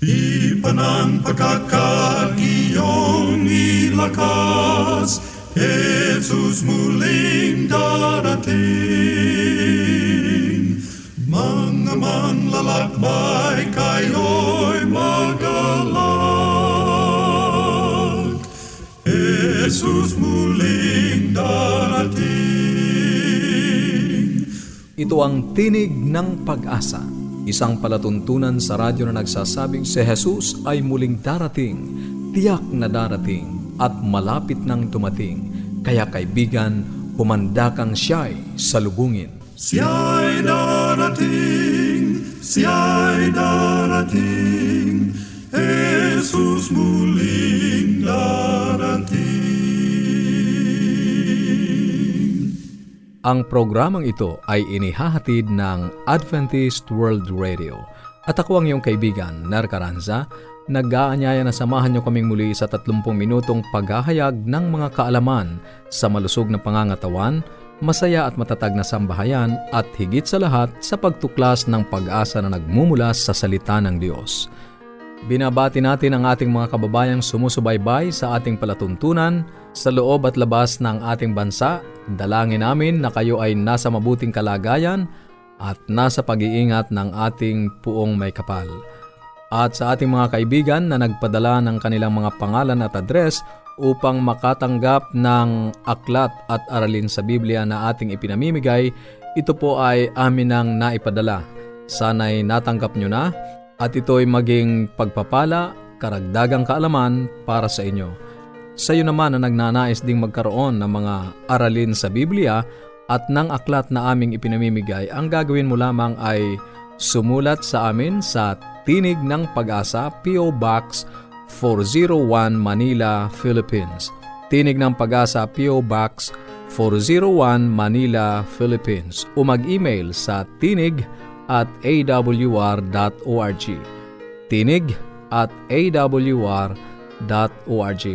Ipan ang pagkakagiyong ilakas, Jesus muling darating. Mga manlalakbay kayo'y magalang. Jesus muling darating. Ito ang tinig ng pag-asa. Isang palatuntunan sa radyo na nagsasabing si Jesus ay muling darating, tiyak na darating, at malapit nang dumating. Kaya kaibigan, humanda kang siya'y salubungin. Siya'y darating, siya'y darating, Jesus muling darating. Ang programang ito ay inihahatid ng Adventist World Radio. At ako ang iyong kaibigan, Ner Caranza, nag-aanyaya na samahan niyo kaming muli sa 30 minutong paghahayag ng mga kaalaman sa malusog na pangangatawan, masaya at matatag na sambahayan at higit sa lahat sa pagtuklas ng pag-asa na nagmumula sa salita ng Diyos. Binabati natin ang ating mga kababayang sumusubaybay sa ating palatuntunan sa loob at labas ng ating bansa. Dalangin namin na kayo ay nasa mabuting kalagayan at nasa pag-iingat ng ating puong may kapal. At sa ating mga kaibigan na nagpadala ng kanilang mga pangalan at address upang makatanggap ng aklat at aralin sa Biblia na ating ipinamimigay, ito po ay amin nang naipadala. Sana'y natanggap nyo na at ito'y maging pagpapala, karagdagang kaalaman para sa inyo. Sa iyo naman na nagnanais ding magkaroon ng mga aralin sa Biblia at ng aklat na aming ipinamimigay, ang gagawin mo lamang ay sumulat sa amin sa Tinig ng Pag-asa, P.O. Box 401 Manila, Philippines. Tinig ng Pag-asa, P.O. Box 401 Manila, Philippines. O mag-email sa tinig at awr.org. Tinig at awr.org.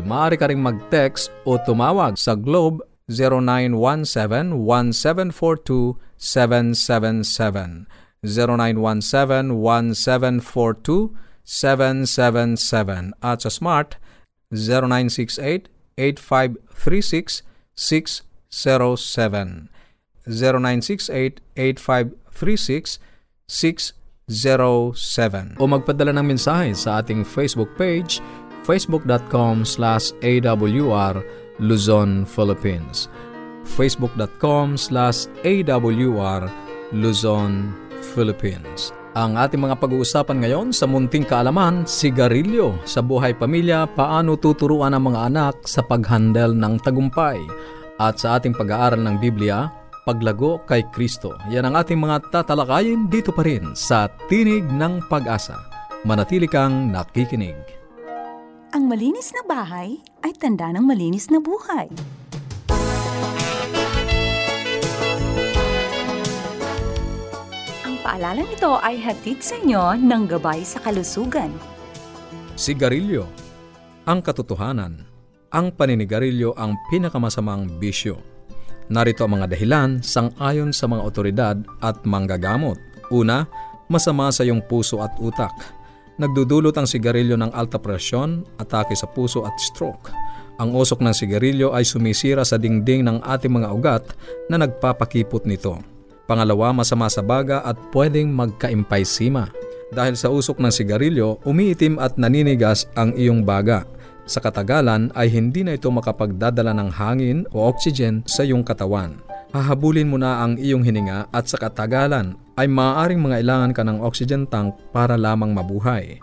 Maaari ka rin mag-text o tumawag sa Globe 0917-1742-777. 0917-1742-777 at sa Smart 0968-8536-607. 0968-8536-607 o magpadala ng mensahe sa ating Facebook page facebook.com slash awr Luzon, Philippines facebook.com slash awr Luzon, Philippines. Ang ating mga pag-uusapan ngayon sa munting kaalaman, sigarilyo sa buhay pamilya, paano tuturuan ang mga anak sa paghandle ng tagumpay. At sa ating pag-aaral ng Biblia, paglago kay Kristo. Yan ang ating mga tatalakayin dito pa rin sa Tinig ng Pag-asa. Manatili kang nakikinig. Ang malinis na bahay ay tanda ng malinis na buhay. Ang paalalang ito ay hatid sa inyo ng Gabay sa Kalusugan. Sigarilyo. Ang katotohanan. Ang paninigarilyo ang pinakamasamang bisyo. Narito ang mga dahilan sang-ayon sa mga otoridad at manggagamot. Una, masama sa iyong puso at utak. Nagdudulot ang sigarilyo ng alta presyon, atake sa puso at stroke. Ang usok ng sigarilyo ay sumisira sa dingding ng ating mga ugat na nagpapakipot nito. Pangalawa, masama sa baga at pwedeng magka-empaisima. Dahil sa usok ng sigarilyo, umiitim at naninigas ang iyong baga. Sa katagalan ay hindi na ito makapagdadala ng hangin o oxygen sa iyong katawan. Hahabulin mo na ang iyong hininga at sa katagalan ay maaaring mangailangan ka ng oxygen tank para lamang mabuhay.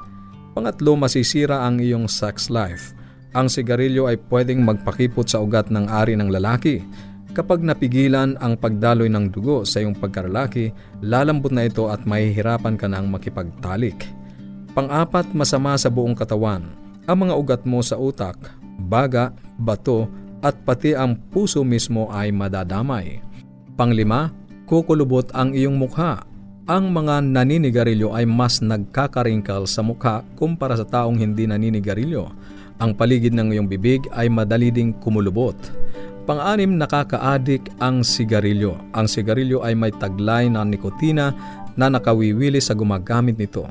Pangatlo, masisira ang iyong sex life. Ang sigarilyo ay pwedeng magpakipot sa ugat ng ari ng lalaki. Kapag napigilan ang pagdaloy ng dugo sa iyong pagkaralaki, lalambot na ito at mahihirapan ka ng makipagtalik. Pang-apat, masama sa buong katawan. Ang mga ugat mo sa utak, baga, bato, at pati ang puso mismo ay madadamay. Panglima, kukulubot ang iyong mukha. Ang mga naninigarilyo ay mas nagkakaringkal sa mukha kumpara sa taong hindi naninigarilyo. Ang paligid ng iyong bibig ay madali ding kumulubot. Pang-anim, nakaka-addict ang sigarilyo. Ang sigarilyo ay may taglay na nikotina na nakawiwili sa gumagamit nito.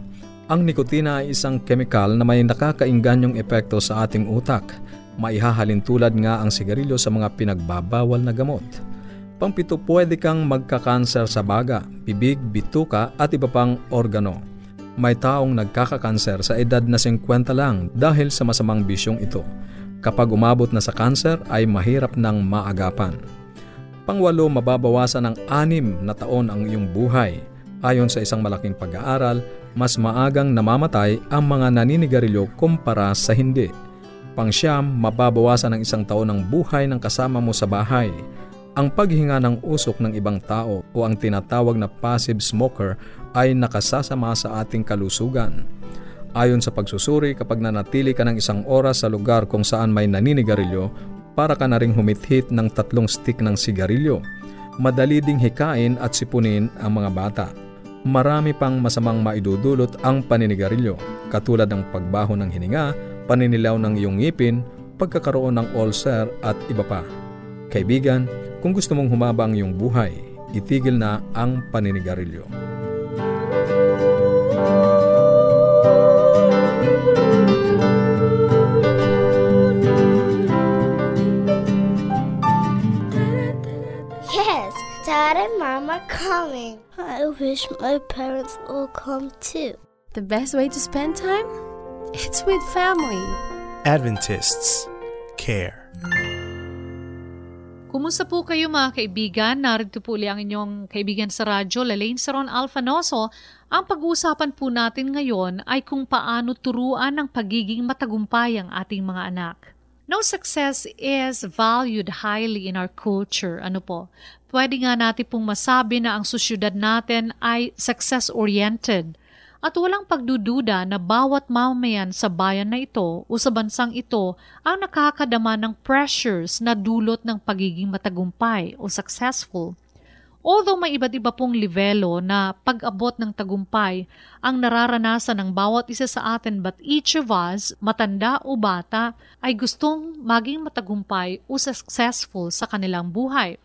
Ang nikotina ay isang kemikal na may nakakainganyong epekto sa ating utak. Maihahalin tulad nga ang sigarilyo sa mga pinagbabawal na gamot. Pangpito, pwede kang magkakanser sa baga, bibig, bituka at iba pang organo. May taong nagkakakanser sa edad na 50 lang dahil sa masamang bisyong ito. Kapag umabot na sa kanser ay mahirap nang maagapan. Pangwalo, mababawasan ng anim na taon ang iyong buhay. Ayon sa isang malaking pag-aaral, mas maagang namamatay ang mga naninigarilyo kumpara sa hindi. Pangsyam, mababawasan ng isang taon ng buhay ng kasama mo sa bahay. Ang paghinga ng usok ng ibang tao o ang tinatawag na passive smoker ay nakasasama sa ating kalusugan. Ayon sa pagsusuri, kapag nanatili ka ng isang oras sa lugar kung saan may naninigarilyo, para ka na ring humithit ng tatlong stick ng sigarilyo. Madali ding hikain at sipunin ang mga bata marami pang masamang maidudulot ang paninigarilyo, katulad ng pagbaho ng hininga, paninilaw ng iyong ngipin, pagkakaroon ng ulcer at iba pa. Kaibigan, kung gusto mong humaba ang iyong buhay, itigil na ang paninigarilyo. Yes, Dad and Mom are coming. I wish my parents will come too. The best way to spend time? It's with family. Adventists care. Kumusta po kayo mga kaibigan? Narito po uli ang inyong kaibigan sa radyo, Lalaine Saron Alfanoso. Ang pag-uusapan po natin ngayon ay kung paano turuan ng pagiging matagumpay ang ating mga anak. No success is valued highly in our culture. Ano po? Pwede nga natin pong masabi na ang sosyudad natin ay success-oriented. At walang pagdududa na bawat mamayan sa bayan na ito o sa bansang ito ang nakakadama ng pressures na dulot ng pagiging matagumpay o successful. Although may iba't iba pong livelo na pag-abot ng tagumpay ang nararanasan ng bawat isa sa atin but each of us, matanda o bata, ay gustong maging matagumpay o successful sa kanilang buhay.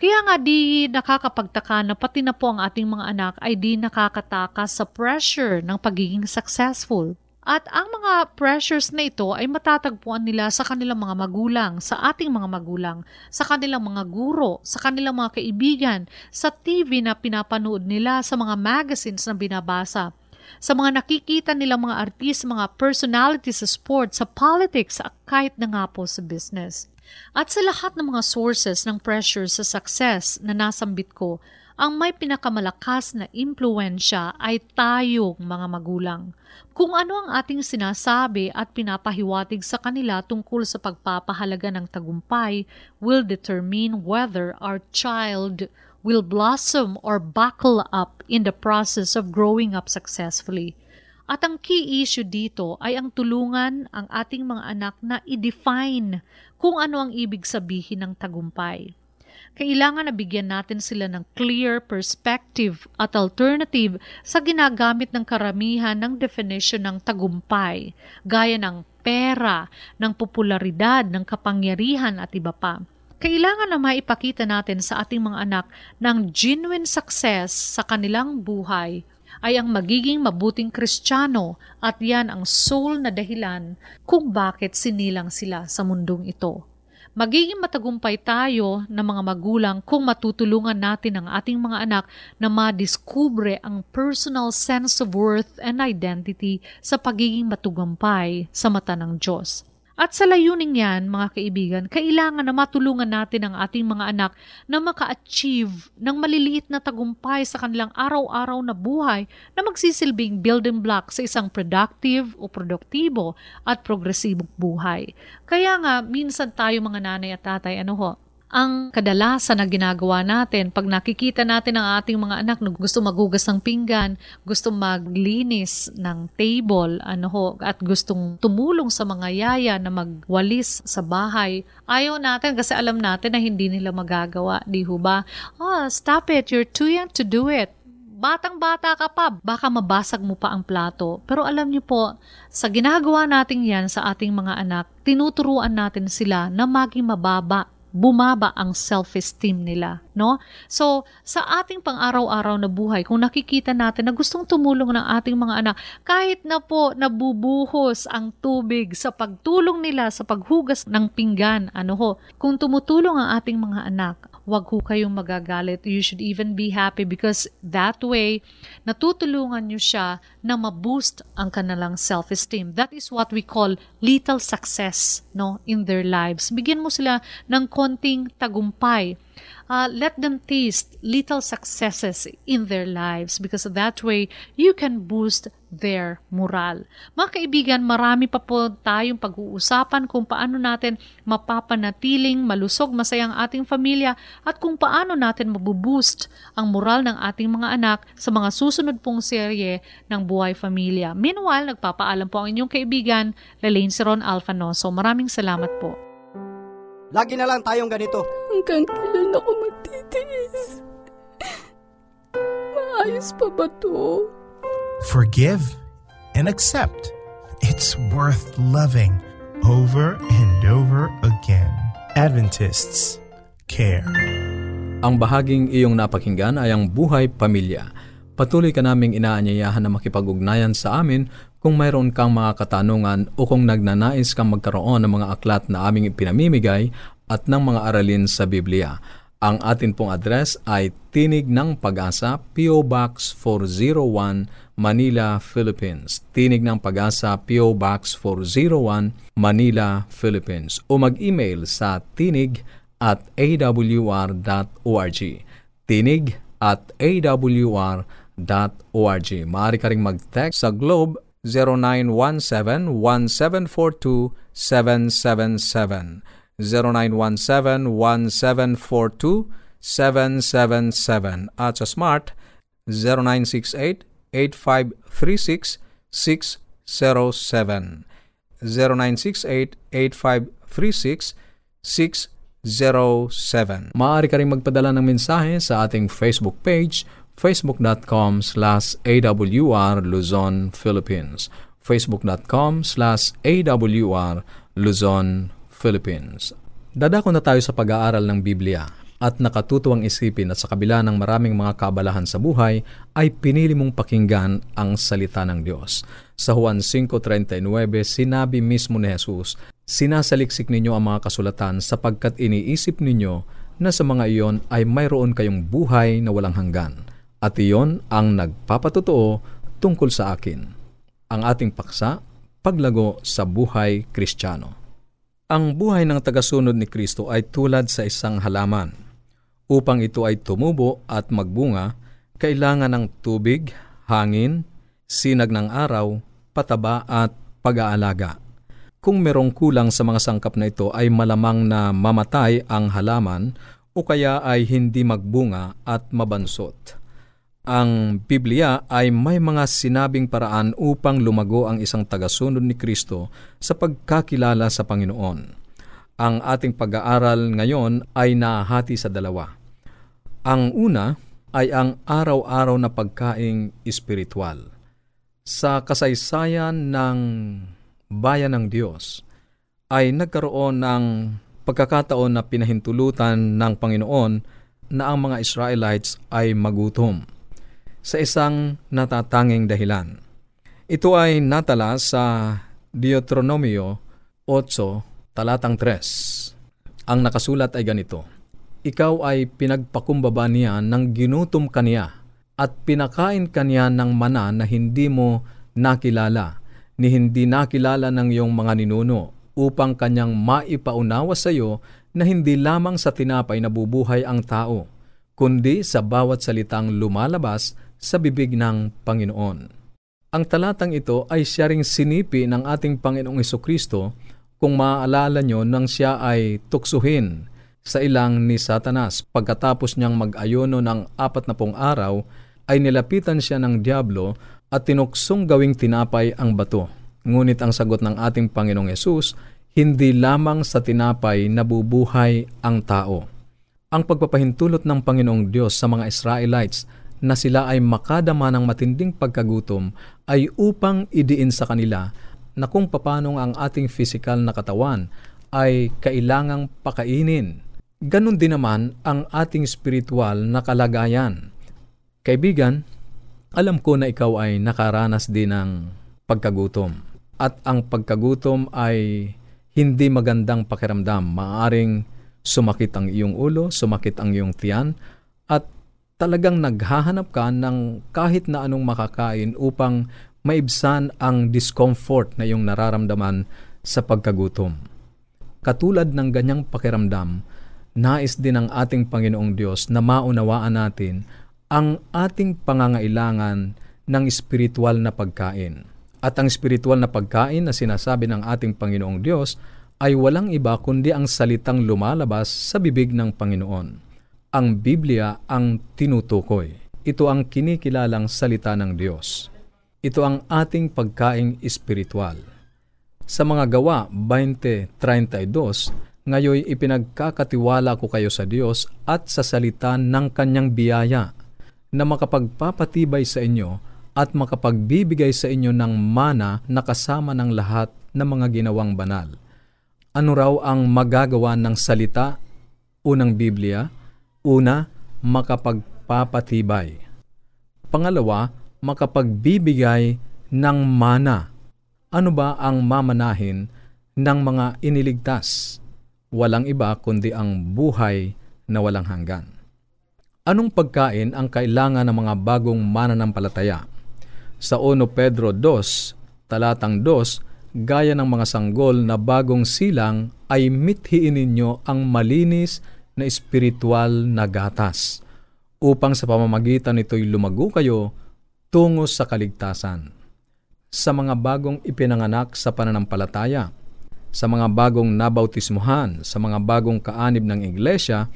Kaya nga di nakakapagtaka na pati na po ang ating mga anak ay di nakakatakas sa pressure ng pagiging successful. At ang mga pressures na ito ay matatagpuan nila sa kanilang mga magulang, sa ating mga magulang, sa kanilang mga guro, sa kanilang mga kaibigan, sa TV na pinapanood nila, sa mga magazines na binabasa, sa mga nakikita nilang mga artist, mga personalities sa sports, sa politics, kahit na nga po sa business. At sa lahat ng mga sources ng pressure sa success na nasambit ko, ang may pinakamalakas na impluensya ay tayong mga magulang. Kung ano ang ating sinasabi at pinapahiwatig sa kanila tungkol sa pagpapahalaga ng tagumpay will determine whether our child will blossom or buckle up in the process of growing up successfully. At ang key issue dito ay ang tulungan ang ating mga anak na i-define kung ano ang ibig sabihin ng tagumpay kailangan na bigyan natin sila ng clear perspective at alternative sa ginagamit ng karamihan ng definition ng tagumpay, gaya ng pera, ng popularidad, ng kapangyarihan at iba pa. Kailangan na maipakita natin sa ating mga anak ng genuine success sa kanilang buhay ay ang magiging mabuting kristyano at yan ang soul na dahilan kung bakit sinilang sila sa mundong ito. Magiging matagumpay tayo ng mga magulang kung matutulungan natin ang ating mga anak na madiskubre ang personal sense of worth and identity sa pagiging matugumpay sa mata ng Diyos. At sa layuning yan, mga kaibigan, kailangan na matulungan natin ang ating mga anak na maka-achieve ng maliliit na tagumpay sa kanilang araw-araw na buhay na magsisilbing building block sa isang productive o produktibo at progresibong buhay. Kaya nga, minsan tayo mga nanay at tatay, ano ho, ang kadalasan na ginagawa natin pag nakikita natin ang ating mga anak na gusto maghugas ng pinggan, gusto maglinis ng table, ano ho, at gustong tumulong sa mga yaya na magwalis sa bahay, ayaw natin kasi alam natin na hindi nila magagawa, di ho ba? Oh, stop it, you're too young to do it batang-bata ka pa, baka mabasag mo pa ang plato. Pero alam niyo po, sa ginagawa natin yan sa ating mga anak, tinuturuan natin sila na maging mababa bumaba ang self-esteem nila, no? So, sa ating pang-araw-araw na buhay, kung nakikita natin na gustong tumulong ng ating mga anak, kahit na po nabubuhos ang tubig sa pagtulong nila sa paghugas ng pinggan, ano ho, kung tumutulong ang ating mga anak, wag ho kayong magagalit. You should even be happy because that way, natutulungan nyo siya na ma-boost ang kanilang self-esteem. That is what we call little success no, in their lives. Bigyan mo sila ng konting tagumpay uh, let them taste little successes in their lives because that way you can boost their moral. Mga kaibigan, marami pa po tayong pag-uusapan kung paano natin mapapanatiling malusog masayang ating pamilya at kung paano natin mabuboost ang moral ng ating mga anak sa mga susunod pong serye ng Buhay Pamilya. Meanwhile, nagpapaalam po ang inyong kaibigan, Lelaine Seron Alfanoso. Maraming salamat po. Lagi na lang tayong ganito. Hanggang kailan ako magtitiis? Maayos pa ba to? Forgive and accept. It's worth loving over and over again. Adventists care. Ang bahaging iyong napakinggan ay ang buhay pamilya. Patuloy ka naming inaanyayahan na makipag-ugnayan sa amin kung mayroon kang mga katanungan o kung nagnanais kang magkaroon ng mga aklat na aming ipinamimigay at ng mga aralin sa Biblia. Ang atin pong address ay Tinig ng Pag-asa, P.O. Box 401, Manila, Philippines. Tinig ng Pag-asa, P.O. Box 401, Manila, Philippines. O mag-email sa tinig at awr.org. Tinig at awr.org. Maaari ka ring mag-text sa Globe 0917-1742-777. 0917-1742-777 at sa Smart 0968-8536-607 0968-8536-607 Maaari ka rin magpadala ng mensahe sa ating Facebook page facebook.com slash awr Luzon, Philippines. facebook.com slash awr Luzon, Philippines. Dadako na tayo sa pag-aaral ng Biblia at nakatutuwang isipin at sa kabila ng maraming mga kabalahan sa buhay ay pinili mong pakinggan ang salita ng Diyos. Sa Juan 5.39, sinabi mismo ni Jesus, Sinasaliksik ninyo ang mga kasulatan sapagkat iniisip ninyo na sa mga iyon ay mayroon kayong buhay na walang hanggan at iyon ang nagpapatotoo tungkol sa akin. Ang ating paksa, paglago sa buhay kristyano. Ang buhay ng tagasunod ni Kristo ay tulad sa isang halaman. Upang ito ay tumubo at magbunga, kailangan ng tubig, hangin, sinag ng araw, pataba at pag-aalaga. Kung merong kulang sa mga sangkap na ito ay malamang na mamatay ang halaman o kaya ay hindi magbunga at mabansot. Ang Biblia ay may mga sinabing paraan upang lumago ang isang tagasunod ni Kristo sa pagkakilala sa Panginoon. Ang ating pag-aaral ngayon ay nahati sa dalawa. Ang una ay ang araw-araw na pagkaing espiritual. Sa kasaysayan ng bayan ng Diyos ay nagkaroon ng pagkakataon na pinahintulutan ng Panginoon na ang mga Israelites ay magutom sa isang natatanging dahilan. Ito ay natala sa Deuteronomio 8, talatang 3. Ang nakasulat ay ganito, Ikaw ay pinagpakumbaba niya ng ginutom kaniya at pinakain kaniya ng mana na hindi mo nakilala, ni hindi nakilala ng iyong mga ninuno, upang kanyang maipaunawa sa iyo na hindi lamang sa tinapay nabubuhay ang tao, kundi sa bawat salitang lumalabas sa bibig ng Panginoon. Ang talatang ito ay siya ring sinipi ng ating Panginoong Kristo kung maaalala nyo nang siya ay tuksuhin sa ilang ni Satanas. Pagkatapos niyang mag-ayono ng apat na pong araw, ay nilapitan siya ng Diablo at tinuksong gawing tinapay ang bato. Ngunit ang sagot ng ating Panginoong Yesus, hindi lamang sa tinapay nabubuhay ang tao. Ang pagpapahintulot ng Panginoong Diyos sa mga Israelites na sila ay makadama ng matinding pagkagutom ay upang idiin sa kanila na kung papanong ang ating physical na katawan ay kailangang pakainin Ganon din naman ang ating spiritual na kalagayan. Kaibigan, alam ko na ikaw ay nakaranas din ng pagkagutom. At ang pagkagutom ay hindi magandang pakiramdam. Maaring sumakit ang iyong ulo, sumakit ang iyong tiyan, at talagang naghahanap ka ng kahit na anong makakain upang maibsan ang discomfort na iyong nararamdaman sa pagkagutom. Katulad ng ganyang pakiramdam, nais din ng ating Panginoong Diyos na maunawaan natin ang ating pangangailangan ng espiritual na pagkain. At ang espiritual na pagkain na sinasabi ng ating Panginoong Diyos ay walang iba kundi ang salitang lumalabas sa bibig ng Panginoon. Ang Biblia ang tinutukoy. Ito ang kinikilalang salita ng Diyos. Ito ang ating pagkaing espiritual. Sa mga gawa 20.32, ngayon ipinagkakatiwala ko kayo sa Diyos at sa salita ng kanyang biyaya na makapagpapatibay sa inyo at makapagbibigay sa inyo ng mana na kasama ng lahat ng mga ginawang banal. Ano raw ang magagawa ng salita? Unang Biblia, una, makapagpapatibay. Pangalawa, makapagbibigay ng mana. Ano ba ang mamanahin ng mga iniligtas? Walang iba kundi ang buhay na walang hanggan. Anong pagkain ang kailangan ng mga bagong mananampalataya? Sa 1 Pedro 2, talatang 2, gaya ng mga sanggol na bagong silang ay mithiin ninyo ang malinis na espiritual na gatas upang sa pamamagitan nito'y lumago kayo tungo sa kaligtasan. Sa mga bagong ipinanganak sa pananampalataya, sa mga bagong nabautismuhan, sa mga bagong kaanib ng iglesia,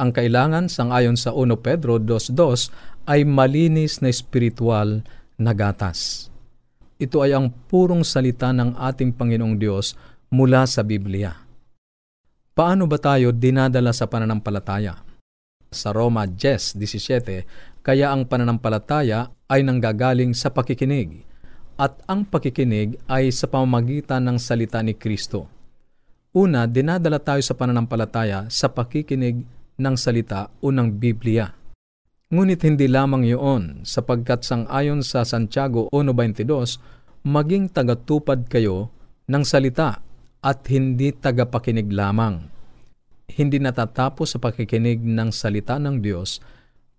ang kailangan sangayon sa 1 Pedro 2.2 ay malinis na espiritual na gatas. Ito ay ang purong salita ng ating Panginoong Diyos mula sa Biblia. Paano ba tayo dinadala sa pananampalataya? Sa Roma 10.17, kaya ang pananampalataya ay nanggagaling sa pakikinig, at ang pakikinig ay sa pamamagitan ng salita ni Kristo. Una, dinadala tayo sa pananampalataya sa pakikinig ng salita o ng Biblia. Ngunit hindi lamang iyon, sapagkat sang-ayon sa Santiago 1.22, maging tagatupad kayo ng salita at hindi tagapakinig lamang. Hindi natatapos sa pakikinig ng salita ng Diyos,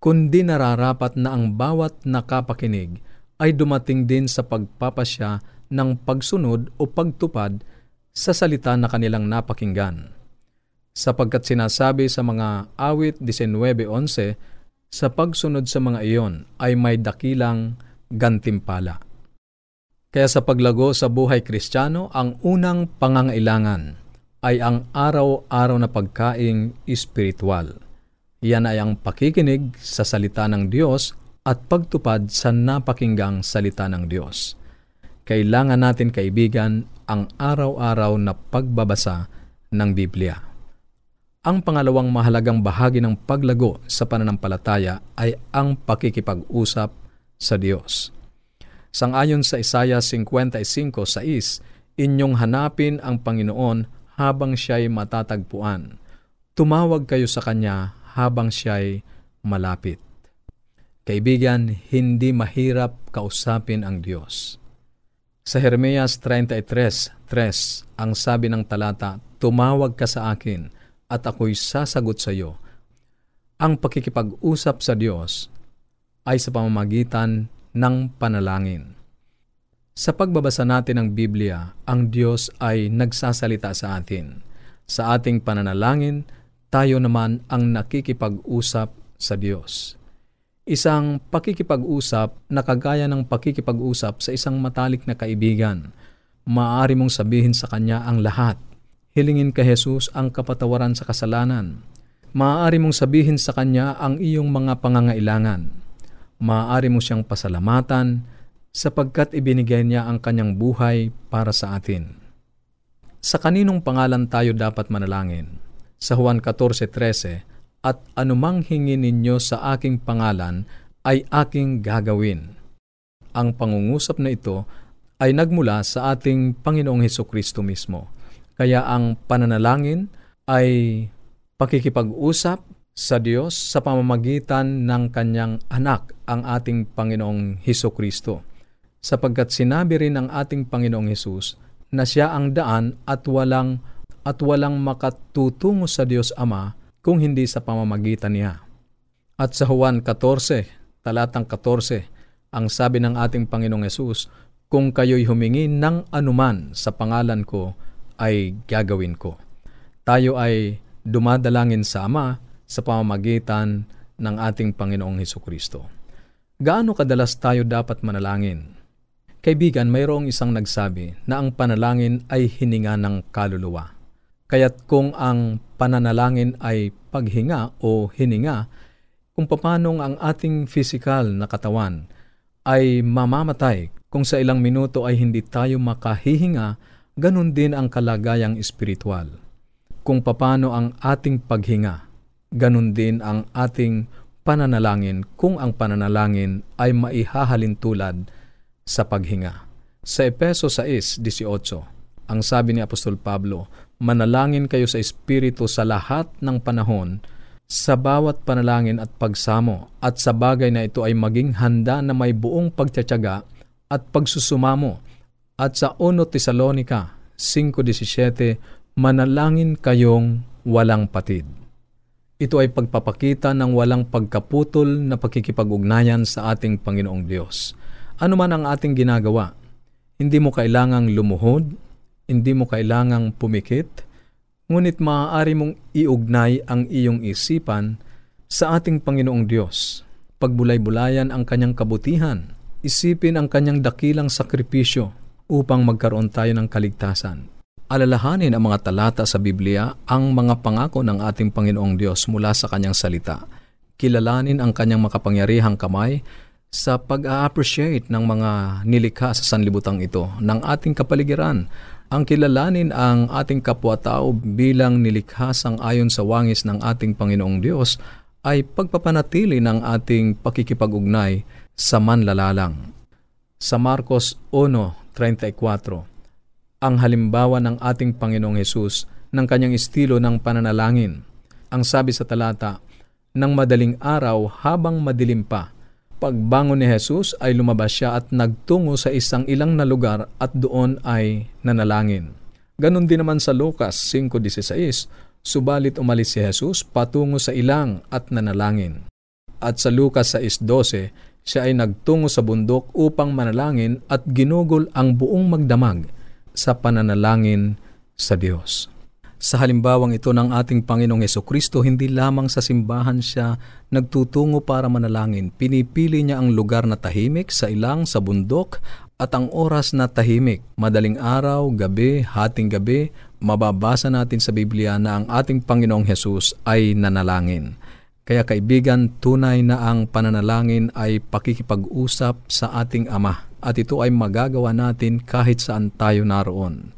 kundi nararapat na ang bawat nakapakinig ay dumating din sa pagpapasya ng pagsunod o pagtupad sa salita na kanilang napakinggan. Sapagkat sinasabi sa mga awit 19.11, sa pagsunod sa mga iyon ay may dakilang gantimpala. Kaya sa paglago sa buhay kristyano, ang unang pangangailangan ay ang araw-araw na pagkaing espiritual. Yan ay ang pakikinig sa salita ng Diyos at pagtupad sa napakinggang salita ng Diyos. Kailangan natin kaibigan ang araw-araw na pagbabasa ng Biblia. Ang pangalawang mahalagang bahagi ng paglago sa pananampalataya ay ang pakikipag-usap sa Diyos. Sangayon sa Isaiah 55.6, inyong hanapin ang Panginoon habang siya'y matatagpuan. Tumawag kayo sa Kanya habang siya'y malapit. Kaibigan, hindi mahirap kausapin ang Diyos. Sa Jeremias 33.3, ang sabi ng talata, Tumawag ka sa akin at ako'y sasagot sa iyo. Ang pakikipag-usap sa Diyos ay sa pamamagitan ng panalangin. Sa pagbabasa natin ng Biblia, ang Diyos ay nagsasalita sa atin. Sa ating pananalangin, tayo naman ang nakikipag-usap sa Diyos. Isang pakikipag-usap na kagaya ng pakikipag-usap sa isang matalik na kaibigan. Maaari mong sabihin sa kanya ang lahat. Hilingin kay Jesus ang kapatawaran sa kasalanan. Maaari mong sabihin sa kanya ang iyong mga pangangailangan. Maaari mo siyang pasalamatan sapagkat ibinigay niya ang kanyang buhay para sa atin. Sa kaninong pangalan tayo dapat manalangin? Sa Juan 14.13, at anumang hingin ninyo sa aking pangalan ay aking gagawin. Ang pangungusap na ito ay nagmula sa ating Panginoong Heso Kristo mismo. Kaya ang pananalangin ay pakikipag-usap sa Diyos sa pamamagitan ng kanyang anak, ang ating Panginoong Heso Kristo. Sapagkat sinabi rin ng ating Panginoong Hesus na siya ang daan at walang at walang makatutungo sa Diyos Ama kung hindi sa pamamagitan niya. At sa Juan 14, talatang 14, ang sabi ng ating Panginoong Yesus, kung kayo'y humingi ng anuman sa pangalan ko, ay gagawin ko. Tayo ay dumadalangin sa Ama sa pamamagitan ng ating Panginoong Heso Kristo. Gaano kadalas tayo dapat manalangin? Kaibigan, mayroong isang nagsabi na ang panalangin ay hininga ng kaluluwa. Kaya't kung ang pananalangin ay paghinga o hininga, kung papanong ang ating physical na katawan ay mamamatay kung sa ilang minuto ay hindi tayo makahihinga, ganun din ang kalagayang espiritual. Kung papano ang ating paghinga, ganun din ang ating pananalangin kung ang pananalangin ay maihahalin tulad sa paghinga. Sa Epeso 6.18, ang sabi ni Apostol Pablo, Manalangin kayo sa Espiritu sa lahat ng panahon, sa bawat panalangin at pagsamo, at sa bagay na ito ay maging handa na may buong pagtsatsaga at pagsusumamo. At sa 1 Tesalonica 5.17, Manalangin kayong walang patid. Ito ay pagpapakita ng walang pagkaputol na pakikipag-ugnayan sa ating Panginoong Diyos. Ano man ang ating ginagawa, hindi mo kailangang lumuhod, hindi mo kailangang pumikit, ngunit maaari mong iugnay ang iyong isipan sa ating Panginoong Diyos. Pagbulay-bulayan ang kanyang kabutihan, isipin ang kanyang dakilang sakripisyo upang magkaroon tayo ng kaligtasan. Alalahanin ang mga talata sa Biblia ang mga pangako ng ating Panginoong Diyos mula sa kanyang salita. Kilalanin ang kanyang makapangyarihang kamay sa pag-appreciate ng mga nilikha sa sanlibutan ito ng ating kapaligiran. Ang kilalanin ang ating kapwa-tao bilang nilikha sang ayon sa wangis ng ating Panginoong Diyos ay pagpapanatili ng ating pakikipag-ugnay sa manlalalang. Sa Marcos 1.34, ang halimbawa ng ating Panginoong Hesus ng kanyang estilo ng pananalangin. Ang sabi sa talata, ng madaling araw habang madilim pa, Pagbangon ni Jesus ay lumabas siya at nagtungo sa isang ilang na lugar at doon ay nanalangin. Ganon din naman sa Lucas 5.16, subalit umalis si Jesus patungo sa ilang at nanalangin. At sa Lucas 6.12, siya ay nagtungo sa bundok upang manalangin at ginugol ang buong magdamag sa pananalangin sa Diyos. Sa halimbawang ito ng ating Panginoong Yeso Kristo, hindi lamang sa simbahan siya nagtutungo para manalangin. Pinipili niya ang lugar na tahimik sa ilang sa bundok at ang oras na tahimik. Madaling araw, gabi, hating gabi, mababasa natin sa Biblia na ang ating Panginoong Hesus ay nanalangin. Kaya kaibigan, tunay na ang pananalangin ay pakikipag-usap sa ating Ama at ito ay magagawa natin kahit saan tayo naroon.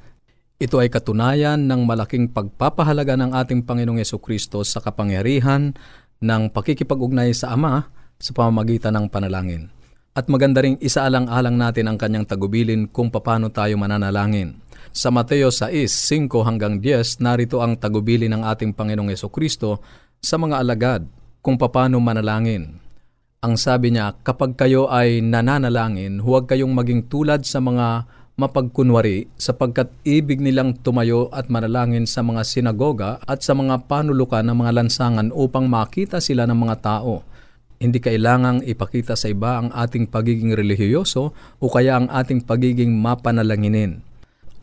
Ito ay katunayan ng malaking pagpapahalaga ng ating Panginoong Yeso Kristo sa kapangyarihan ng pakikipag-ugnay sa Ama sa pamamagitan ng panalangin. At maganda ring isaalang-alang natin ang kanyang tagubilin kung paano tayo mananalangin. Sa Mateo 6:5 hanggang 10, narito ang tagubilin ng ating Panginoong Yeso Kristo sa mga alagad kung paano manalangin. Ang sabi niya, kapag kayo ay nananalangin, huwag kayong maging tulad sa mga mapagkunwari sapagkat ibig nilang tumayo at manalangin sa mga sinagoga at sa mga panulukan ng mga lansangan upang makita sila ng mga tao. Hindi kailangang ipakita sa iba ang ating pagiging relihiyoso o kaya ang ating pagiging mapanalanginin.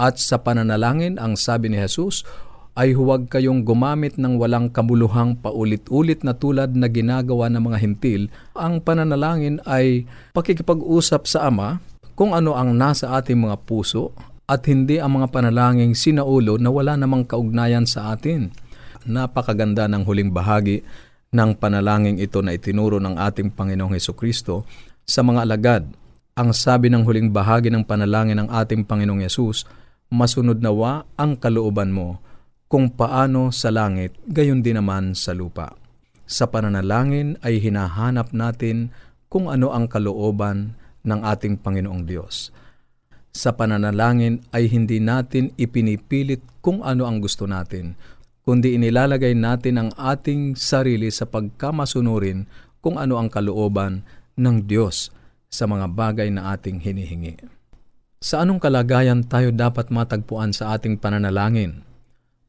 At sa pananalangin, ang sabi ni Jesus, ay huwag kayong gumamit ng walang kabuluhang paulit-ulit na tulad na ginagawa ng mga hintil. Ang pananalangin ay pakikipag-usap sa Ama kung ano ang nasa ating mga puso at hindi ang mga panalangin sinaulo na wala namang kaugnayan sa atin. Napakaganda ng huling bahagi ng panalangin ito na itinuro ng ating Panginoong Heso Kristo sa mga alagad. Ang sabi ng huling bahagi ng panalangin ng ating Panginoong Yesus, masunod nawa ang kalooban mo kung paano sa langit, gayon din naman sa lupa. Sa pananalangin ay hinahanap natin kung ano ang kalooban ng ating Panginoong Diyos. Sa pananalangin ay hindi natin ipinipilit kung ano ang gusto natin, kundi inilalagay natin ang ating sarili sa pagkamasunurin kung ano ang kalooban ng Diyos sa mga bagay na ating hinihingi. Sa anong kalagayan tayo dapat matagpuan sa ating pananalangin?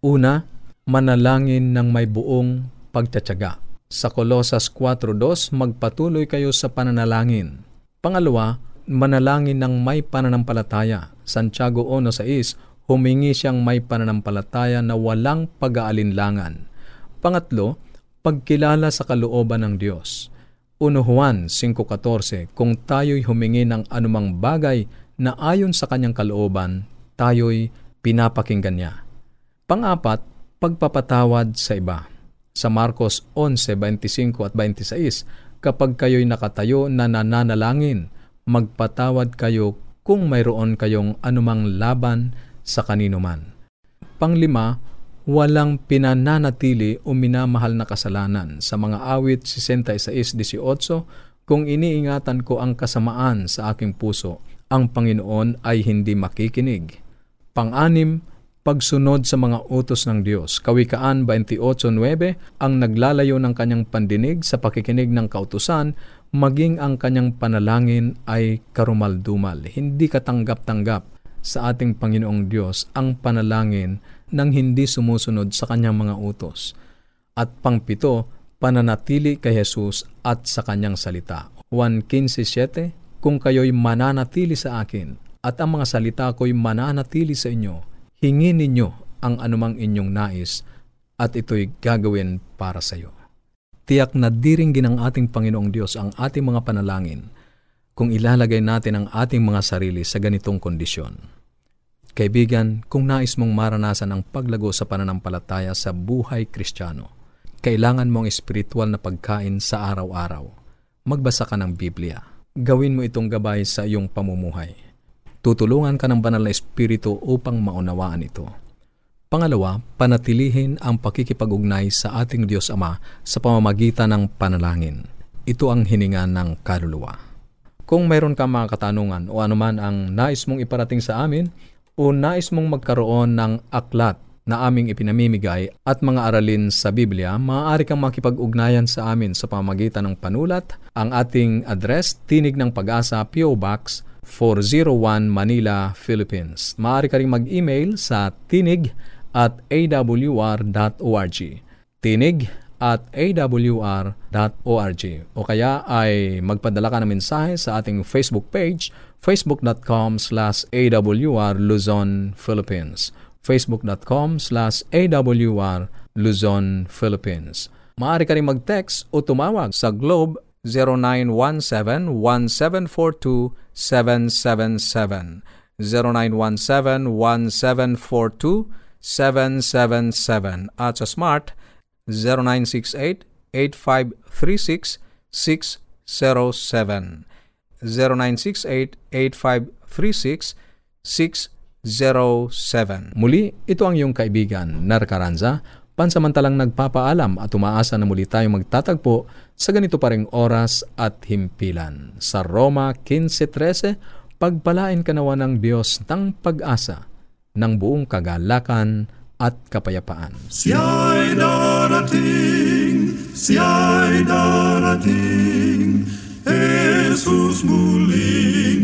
Una, manalangin ng may buong pagtatyaga. Sa Kolosas 4.2, magpatuloy kayo sa pananalangin. Pangalawa, manalangin ng may pananampalataya. Santiago 1.6, humingi siyang may pananampalataya na walang pag-aalinlangan. Pangatlo, pagkilala sa kalooban ng Diyos. 1 Juan 5.14, kung tayo'y humingi ng anumang bagay na ayon sa kanyang kalooban, tayo'y pinapakinggan niya. Pangapat, pagpapatawad sa iba sa Marcos 11:25 at 26, kapag kayo'y nakatayo na nananalangin, magpatawad kayo kung mayroon kayong anumang laban sa kanino man. Panglima, walang pinananatili o minamahal na kasalanan. Sa mga awit 66:18, kung iniingatan ko ang kasamaan sa aking puso, ang Panginoon ay hindi makikinig. Pang-anim, pagsunod sa mga utos ng Diyos. Kawikaan 28.9 ang naglalayo ng kanyang pandinig sa pakikinig ng kautusan, maging ang kanyang panalangin ay karumaldumal. Hindi katanggap-tanggap sa ating Panginoong Diyos ang panalangin ng hindi sumusunod sa kanyang mga utos. At pangpito, pananatili kay Jesus at sa kanyang salita. 1.15.7 Kung kayo'y mananatili sa akin at ang mga salita ko'y mananatili sa inyo, hingin ninyo ang anumang inyong nais at ito'y gagawin para sa iyo. Tiyak na diringgin ng ating Panginoong Diyos ang ating mga panalangin kung ilalagay natin ang ating mga sarili sa ganitong kondisyon. Kaibigan, kung nais mong maranasan ang paglago sa pananampalataya sa buhay kristyano, kailangan mong espiritual na pagkain sa araw-araw. Magbasa ka ng Biblia. Gawin mo itong gabay sa iyong pamumuhay Tutulungan ka ng banal na espiritu upang maunawaan ito. Pangalawa, panatilihin ang pakikipag-ugnay sa ating Diyos Ama sa pamamagitan ng panalangin. Ito ang hininga ng kaluluwa. Kung mayroon ka mga katanungan o anuman ang nais mong iparating sa amin o nais mong magkaroon ng aklat na aming ipinamimigay at mga aralin sa Biblia, maaari kang makipag-ugnayan sa amin sa pamamagitan ng panulat. Ang ating address, Tinig ng Pag-asa, P.O. Box 401 Manila, Philippines. Maaari ka rin mag-email sa tinig at awr.org. Tinig at awr.org o kaya ay magpadala ka ng mensahe sa ating Facebook page facebook.com slash awr Luzon, Philippines facebook.com slash awr Luzon, Philippines Maaari ka rin mag-text o tumawag sa Globe 0917-1742-777. 0917-1742-777. At sa Smart, 0968-8536-607. 0968-8536-607. Muli, ito ang iyong kaibigan, Narcaranza, pansamantalang nagpapaalam at umaasa na muli tayong magtatagpo sa ganito pa ring oras at himpilan. Sa Roma 15.13, pagpalain ka nawa ng Diyos ng pag-asa ng buong kagalakan at kapayapaan. Siya'y darating, siya'y darating, Jesus muling